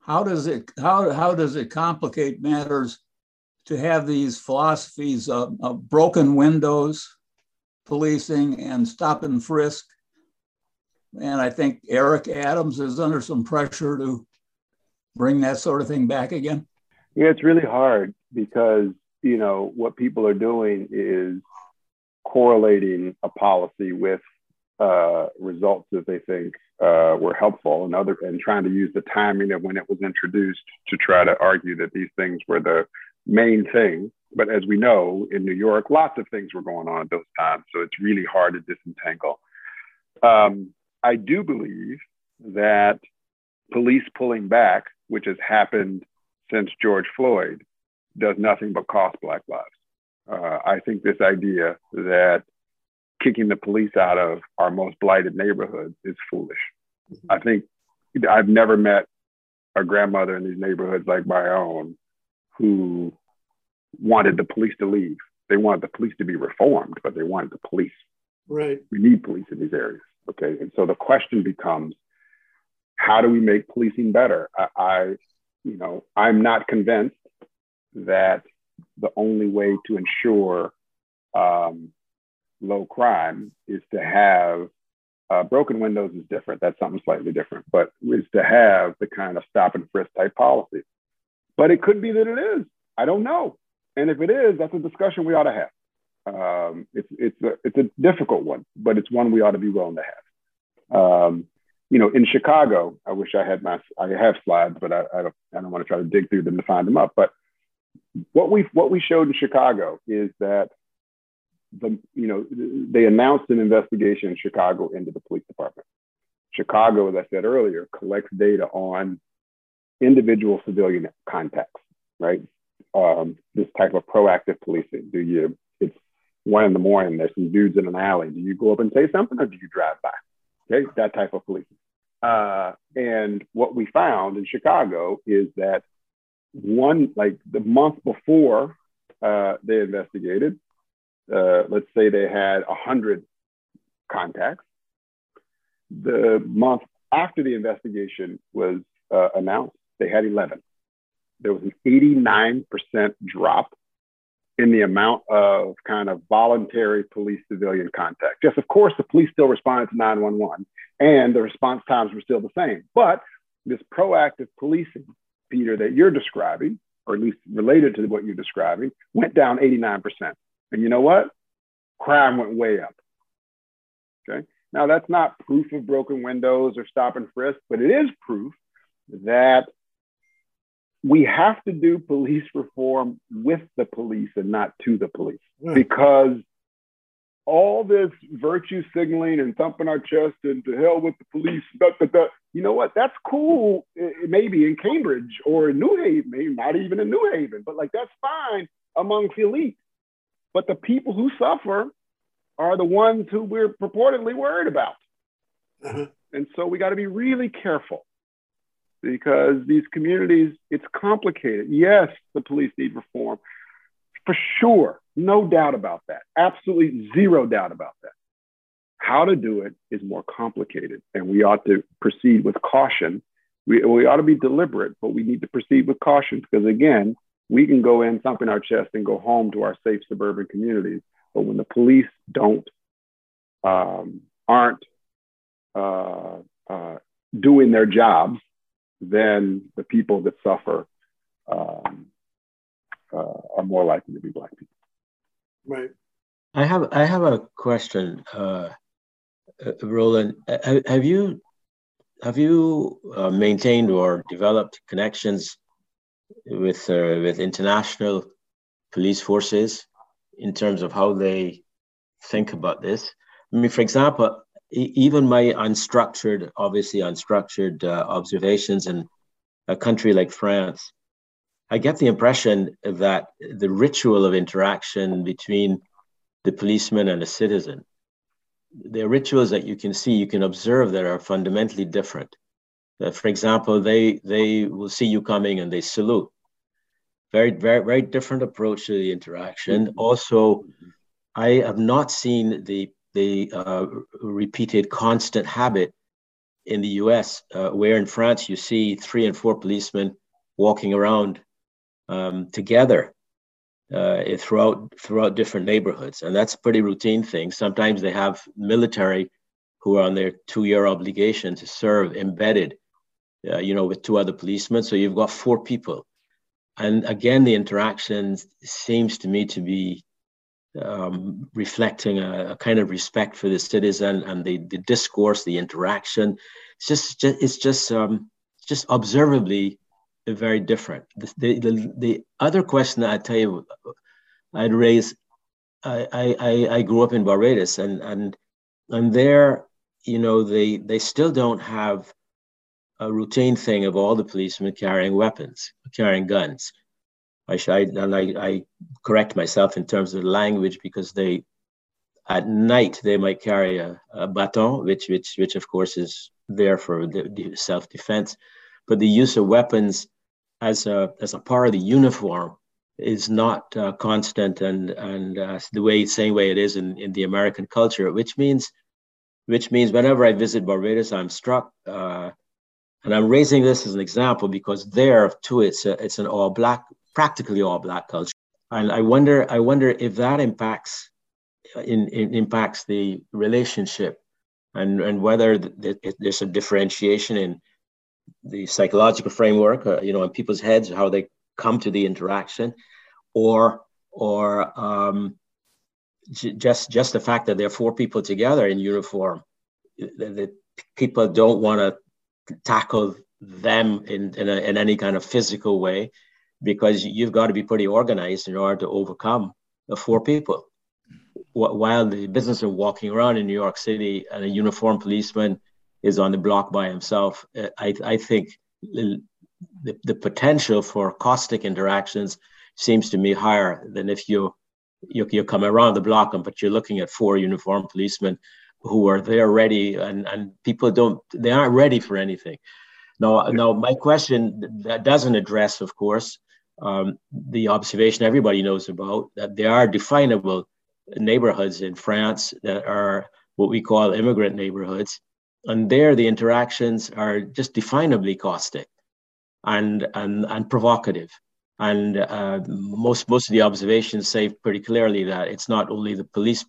how does it how how does it complicate matters to have these philosophies of, of broken windows, policing, and stop and frisk? And I think Eric Adams is under some pressure to bring that sort of thing back again. Yeah, it's really hard because you know what people are doing is correlating a policy with uh, results that they think uh, were helpful and other and trying to use the timing of when it was introduced to try to argue that these things were the main thing. But as we know, in New York, lots of things were going on at those times, so it's really hard to disentangle. Um, I do believe that police pulling back, which has happened since George Floyd, does nothing but cost Black lives. Uh, I think this idea that kicking the police out of our most blighted neighborhoods is foolish. Mm-hmm. I think I've never met a grandmother in these neighborhoods like my own who wanted the police to leave. They wanted the police to be reformed, but they wanted the police. Right. We need police in these areas. Okay. And so the question becomes how do we make policing better? I, I you know, I'm not convinced that the only way to ensure um, low crime is to have uh, broken windows is different. That's something slightly different, but is to have the kind of stop and frisk type policy. But it could be that it is. I don't know. And if it is, that's a discussion we ought to have. Um, it's it's a it's a difficult one, but it's one we ought to be willing to have. Um, you know, in Chicago, I wish I had my I have slides, but I, I don't I don't want to try to dig through them to find them up. But what we what we showed in Chicago is that the you know they announced an investigation in Chicago into the police department. Chicago, as I said earlier, collects data on individual civilian contacts, right? Um, this type of proactive policing. Do you? It's one in the morning. There's some dudes in an alley. Do you go up and say something, or do you drive by? Okay, that type of policing. Uh, and what we found in Chicago is that one, like the month before uh, they investigated, uh, let's say they had 100 contacts. The month after the investigation was uh, announced, they had 11. There was an 89% drop in the amount of kind of voluntary police civilian contact. Yes, of course, the police still responded to 911 and the response times were still the same. But this proactive policing, Peter, that you're describing, or at least related to what you're describing, went down 89%. And you know what? Crime went way up. Okay. Now, that's not proof of broken windows or stop and frisk, but it is proof that we have to do police reform with the police and not to the police yeah. because all this virtue signaling and thumping our chest and to hell with the police, da, da, da, you know what? That's cool, maybe in Cambridge or in New Haven, maybe not even in New Haven, but like that's fine amongst the elite. But the people who suffer are the ones who we're purportedly worried about. Uh-huh. And so we got to be really careful because these communities, it's complicated. Yes, the police need reform for sure. No doubt about that. Absolutely zero doubt about that. How to do it is more complicated, and we ought to proceed with caution. We, we ought to be deliberate, but we need to proceed with caution because, again, we can go in, thump in our chest, and go home to our safe suburban communities. But when the police don't, um, aren't uh, uh, doing their jobs, then the people that suffer um, uh, are more likely to be Black people. Right. I have I have a question, uh, uh Roland. Have you have you uh, maintained or developed connections with uh, with international police forces in terms of how they think about this? I mean, for example, even my unstructured, obviously unstructured uh, observations in a country like France, I get the impression that the ritual of interaction between the policeman and a citizen, the rituals that you can see, you can observe that are fundamentally different. Uh, for example, they they will see you coming and they salute. Very very very different approach to the interaction. Also, I have not seen the the uh, repeated constant habit in the U.S., uh, where in France you see three and four policemen walking around um, together uh, throughout throughout different neighborhoods, and that's a pretty routine thing. Sometimes they have military who are on their two-year obligation to serve embedded, uh, you know, with two other policemen. So you've got four people, and again, the interaction seems to me to be um, reflecting a, a, kind of respect for the citizen and the, the discourse, the interaction. It's just, just it's just um, just observably very different. The, the, the, the other question that I tell you, I'd raise, I, I, I grew up in Barbados and, and, and there, you know, they, they still don't have a routine thing of all the policemen carrying weapons, carrying guns. I should, and I, I correct myself in terms of language because they, at night, they might carry a, a baton, which, which, which of course is there for the, the self-defense. But the use of weapons as a, as a part of the uniform is not uh, constant and, and uh, the way, same way it is in, in the American culture, which means, which means whenever I visit Barbados, I'm struck uh, and I'm raising this as an example because there too, it's a, it's an all black practically all black culture. And I wonder, I wonder if that impacts in, in impacts the relationship and, and whether there's a differentiation in the psychological framework, uh, you know, in people's heads, how they come to the interaction, or or um, j- just just the fact that there are four people together in uniform, that, that people don't want to tackle them in in, a, in any kind of physical way because you've got to be pretty organized in order to overcome the four people. While the business of walking around in New York City and a uniformed policeman is on the block by himself, uh, I, I think the, the potential for caustic interactions seems to me higher than if you, you, you come around the block and but you're looking at four uniformed policemen who are there ready and, and people don't they aren't ready for anything. Now, now my question that doesn't address, of course, um, the observation everybody knows about that there are definable neighborhoods in France that are what we call immigrant neighborhoods. And there, the interactions are just definably caustic and, and, and provocative. And uh, most, most of the observations say pretty clearly that it's not only the police,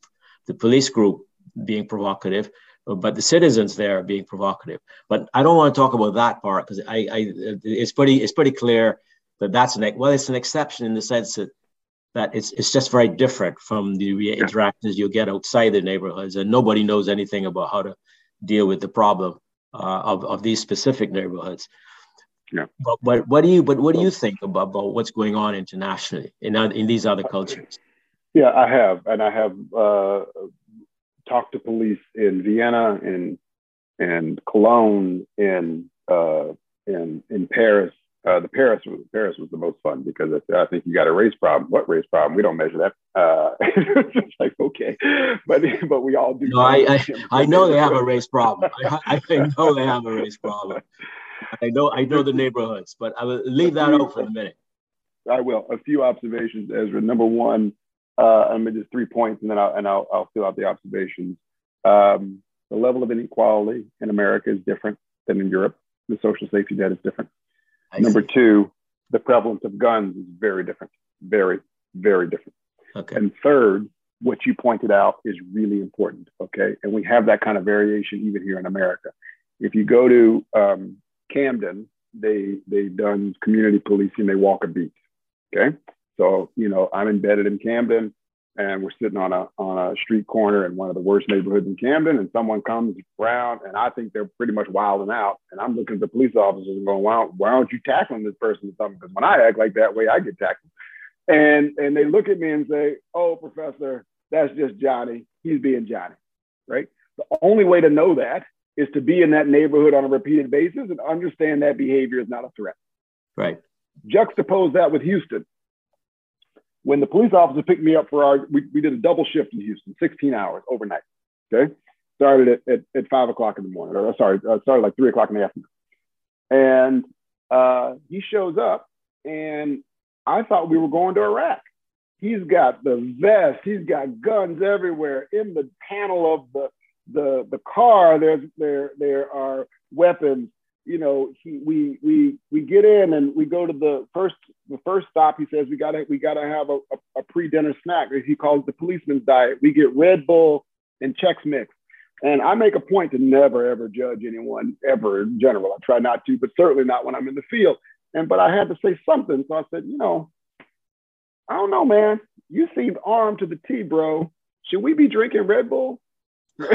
the police group being provocative, but the citizens there being provocative. But I don't want to talk about that part because I, I, it's pretty, it's pretty clear that that's an well, it's an exception in the sense that that it's it's just very different from the yeah. interactions you get outside the neighborhoods, and nobody knows anything about how to deal with the problem uh, of of these specific neighborhoods. Yeah. But, but what do you but what do you think about, about what's going on internationally in in these other cultures? Yeah, I have, and I have uh, talked to police in Vienna, in in Cologne, in uh, in in Paris, uh, the Paris was Paris was the most fun because I think you got a race problem. What race problem? We don't measure that. Uh, it's like okay, but but we all do. No, I I, I know they have a race problem. I, I know they have a race problem. I know I know the neighborhoods, but I will leave that out for a minute. I will. A few observations, Ezra. Number one, uh, I mean, just three points, and then I'll and I'll, I'll fill out the observations. Um, the level of inequality in America is different than in Europe. The social safety net is different. I Number see. two, the prevalence of guns is very different, very, very different. Okay. And third, what you pointed out is really important. Okay. And we have that kind of variation even here in America. If you go to um, Camden, they they've done community policing. They walk a beat. Okay. So you know I'm embedded in Camden and we're sitting on a on a street corner in one of the worst neighborhoods in Camden, and someone comes around, and I think they're pretty much wilding out, and I'm looking at the police officers and going, "Why, why aren't you tackling this person or something?" Because when I act like that way, I get tackled, and and they look at me and say, "Oh, professor, that's just Johnny. He's being Johnny." Right. The only way to know that is to be in that neighborhood on a repeated basis and understand that behavior is not a threat. Right. Juxtapose that with Houston when the police officer picked me up for our, we, we did a double shift in Houston, 16 hours overnight. Okay. Started at, at, at five o'clock in the morning, or sorry, uh, started like three o'clock in the afternoon. And uh, he shows up, and I thought we were going to Iraq. He's got the vest. He's got guns everywhere. In the panel of the the the car, there's there there are weapons. You know, he, we we we get in and we go to the first the first stop. He says we gotta we gotta have a, a, a pre dinner snack. He calls the policeman's diet. We get Red Bull and Chex Mix. And I make a point to never ever judge anyone ever in general. I try not to, but certainly not when I'm in the field. And but I had to say something, so I said, you know, I don't know, man. You seem armed to the T, bro. Should we be drinking Red Bull?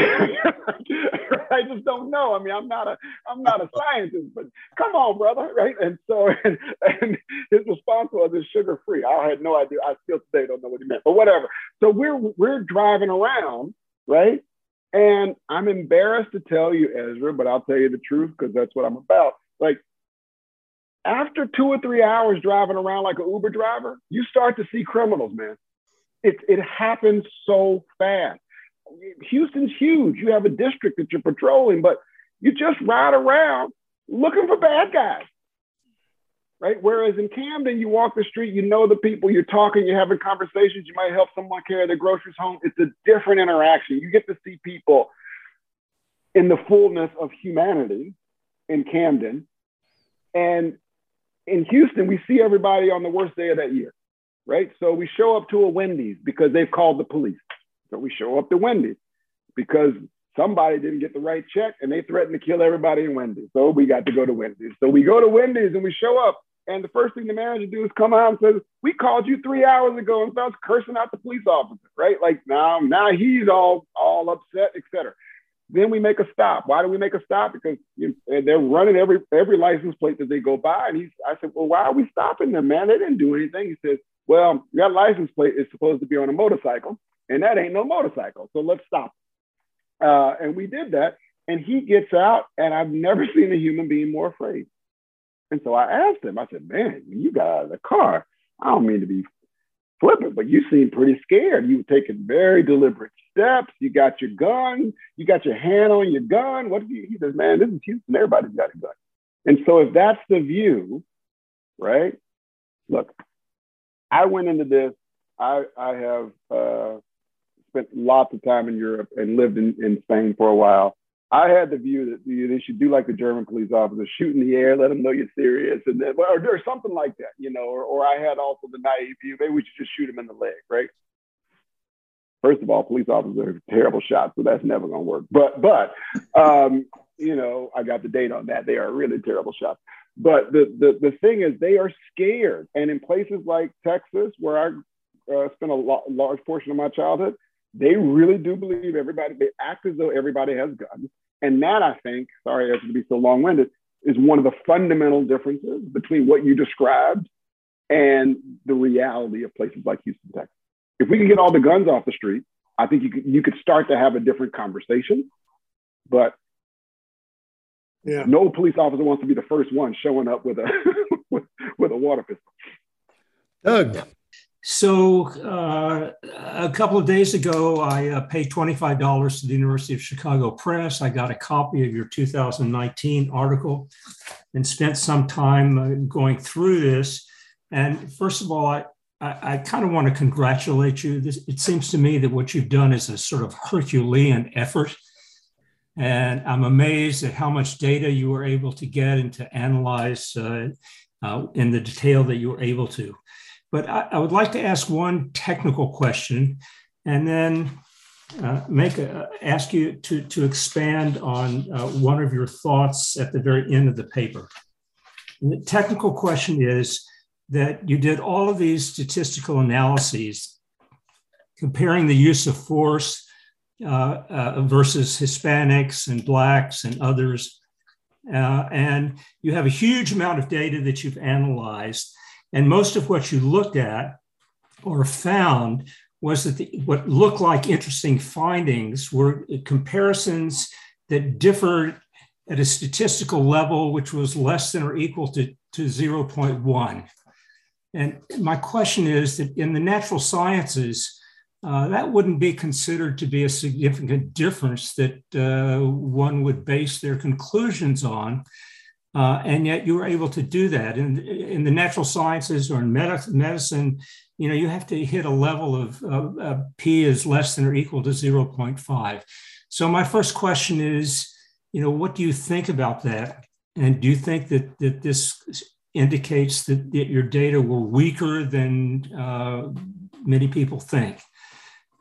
I just don't know. I mean, I'm not a I'm not a scientist, but come on, brother, right? And so, and, and his response was, "It's sugar free." I had no idea. I still today don't know what he meant, but whatever. So we're we're driving around, right? And I'm embarrassed to tell you, Ezra, but I'll tell you the truth because that's what I'm about. Like after two or three hours driving around like an Uber driver, you start to see criminals, man. It, it happens so fast. Houston's huge. You have a district that you're patrolling, but you just ride around looking for bad guys. Right. Whereas in Camden, you walk the street, you know the people, you're talking, you're having conversations, you might help someone carry their groceries home. It's a different interaction. You get to see people in the fullness of humanity in Camden. And in Houston, we see everybody on the worst day of that year, right? So we show up to a Wendy's because they've called the police. We show up to Wendy's because somebody didn't get the right check and they threatened to kill everybody in Wendy's. So we got to go to Wendy's. So we go to Wendy's and we show up. And the first thing the manager do is come out and says, "We called you three hours ago," and starts cursing out the police officer. Right? Like now, now he's all all upset, etc. Then we make a stop. Why do we make a stop? Because you know, they're running every every license plate that they go by. And he's, I said, well, why are we stopping them, man? They didn't do anything. He says, well, that license plate is supposed to be on a motorcycle, and that ain't no motorcycle. So let's stop. Uh, and we did that. And he gets out, and I've never seen a human being more afraid. And so I asked him, I said, man, when you got out of the car, I don't mean to be flippant, but you seem pretty scared. You were taking very deliberate steps. You got your gun. You got your hand on your gun. What you? He says, man, this is Houston. Everybody's got a gun. And so if that's the view, right? Look, I went into this. I I have uh, spent lots of time in Europe and lived in, in Spain for a while. I had the view that they should do like the German police officers, shoot in the air, let them know you're serious, and then or, or something like that, you know. Or, or I had also the naive view, maybe we should just shoot him in the leg, right? First of all, police officers are terrible shots, so that's never going to work. But but um, you know, I got the date on that. They are really terrible shots. But the the the thing is, they are scared, and in places like Texas, where I uh, spent a lo- large portion of my childhood, they really do believe everybody. They act as though everybody has guns and that, I think, sorry I have to be so long winded, is one of the fundamental differences between what you described and the reality of places like Houston, Texas. If we can get all the guns off the street, I think you could, you could start to have a different conversation. But yeah. no police officer wants to be the first one showing up with a with, with a water pistol. Doug, so uh, a couple of days ago, I uh, paid $25 to the University of Chicago Press. I got a copy of your 2019 article and spent some time uh, going through this. And first of all, I, I, I kind of want to congratulate you. This, it seems to me that what you've done is a sort of Herculean effort. And I'm amazed at how much data you were able to get and to analyze uh, uh, in the detail that you were able to. But I, I would like to ask one technical question and then uh, make a, ask you to, to expand on uh, one of your thoughts at the very end of the paper. And the technical question is that you did all of these statistical analyses comparing the use of force uh, uh versus Hispanics and Blacks and others. Uh, and you have a huge amount of data that you've analyzed. And most of what you looked at or found was that the, what looked like interesting findings were comparisons that differed at a statistical level, which was less than or equal to, to 0.1. And my question is that in the natural sciences, uh, that wouldn't be considered to be a significant difference that uh, one would base their conclusions on. Uh, and yet you were able to do that. In, in the natural sciences or in med- medicine, you know, you have to hit a level of uh, uh, P is less than or equal to 0.5. So my first question is, you know, what do you think about that? And do you think that, that this indicates that, that your data were weaker than uh, many people think?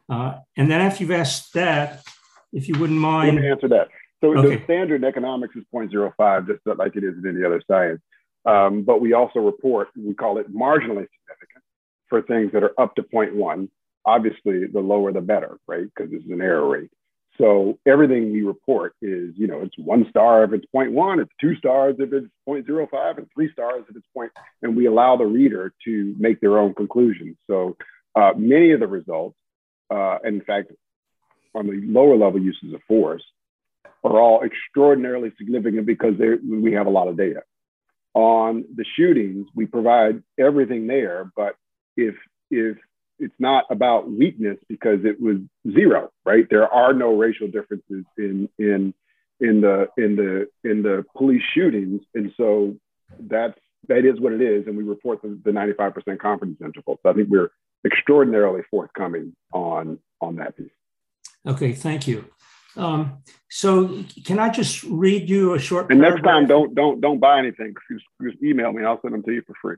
Uh, and then after you've asked that, if you wouldn't mind. Answer that. So Okay. the standard economics is 0.05, just like it is in any other science. Um, but we also report, we call it marginally significant for things that are up to 0.1. Obviously, the lower the better, right? Because this is an error rate. So everything we report is, you know, it's one star if it's 0.1, it's two stars if it's 0.05, and three stars if it's point. And we allow the reader to make their own conclusions. So uh, many of the results, uh, in fact, on the lower level uses of force, are all extraordinarily significant because we have a lot of data. On the shootings, we provide everything there, but if if it's not about weakness because it was zero, right? There are no racial differences in in in the in the in the police shootings, and so that's that is what it is, and we report the, the 95% confidence interval. So I think we're extraordinarily forthcoming on on that piece. Okay, thank you. Um, so can I just read you a short And next time, don't don't don't buy anything. Just, just email me. I'll send them to you for free.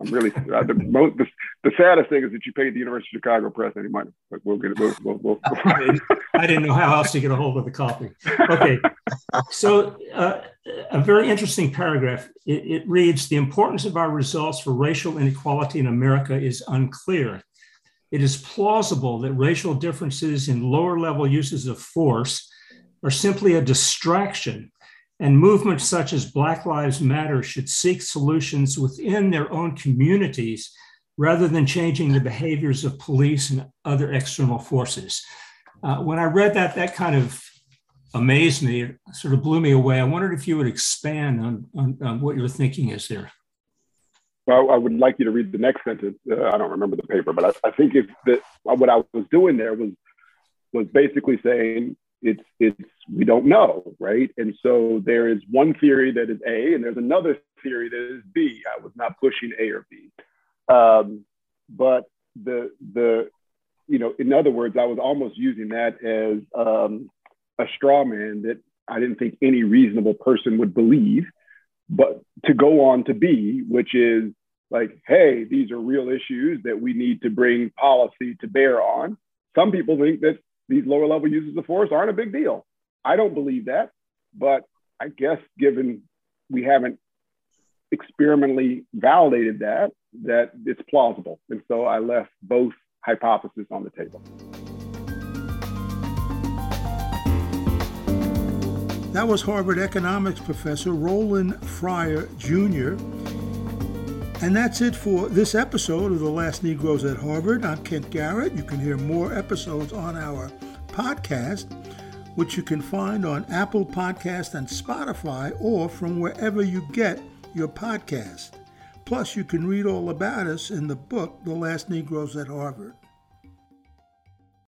I'm really uh, the, most, the, the saddest thing is that you paid the University of Chicago Press any money, but we'll get it. We'll, we'll, we'll. I didn't- I didn't know how else to get a hold of the copy. Okay, so uh, a very interesting paragraph. It, it reads The importance of our results for racial inequality in America is unclear. It is plausible that racial differences in lower level uses of force are simply a distraction, and movements such as Black Lives Matter should seek solutions within their own communities rather than changing the behaviors of police and other external forces. Uh, when I read that, that kind of amazed me, it sort of blew me away. I wondered if you would expand on, on, on what your thinking is there. Well, I would like you to read the next sentence. Uh, I don't remember the paper, but I, I think if that what I was doing there was was basically saying it's it's we don't know, right? And so there is one theory that is A, and there's another theory that is B. I was not pushing A or B, um, but the the you know, in other words, I was almost using that as um, a straw man that I didn't think any reasonable person would believe but to go on to B, which is like, hey, these are real issues that we need to bring policy to bear on. Some people think that these lower level uses of force aren't a big deal. I don't believe that, but I guess given we haven't experimentally validated that, that it's plausible. And so I left both hypotheses on the table. That was Harvard economics professor Roland Fryer Jr. And that's it for this episode of The Last Negroes at Harvard. I'm Kent Garrett. You can hear more episodes on our podcast, which you can find on Apple Podcast and Spotify or from wherever you get your podcast. Plus, you can read all about us in the book, The Last Negroes at Harvard.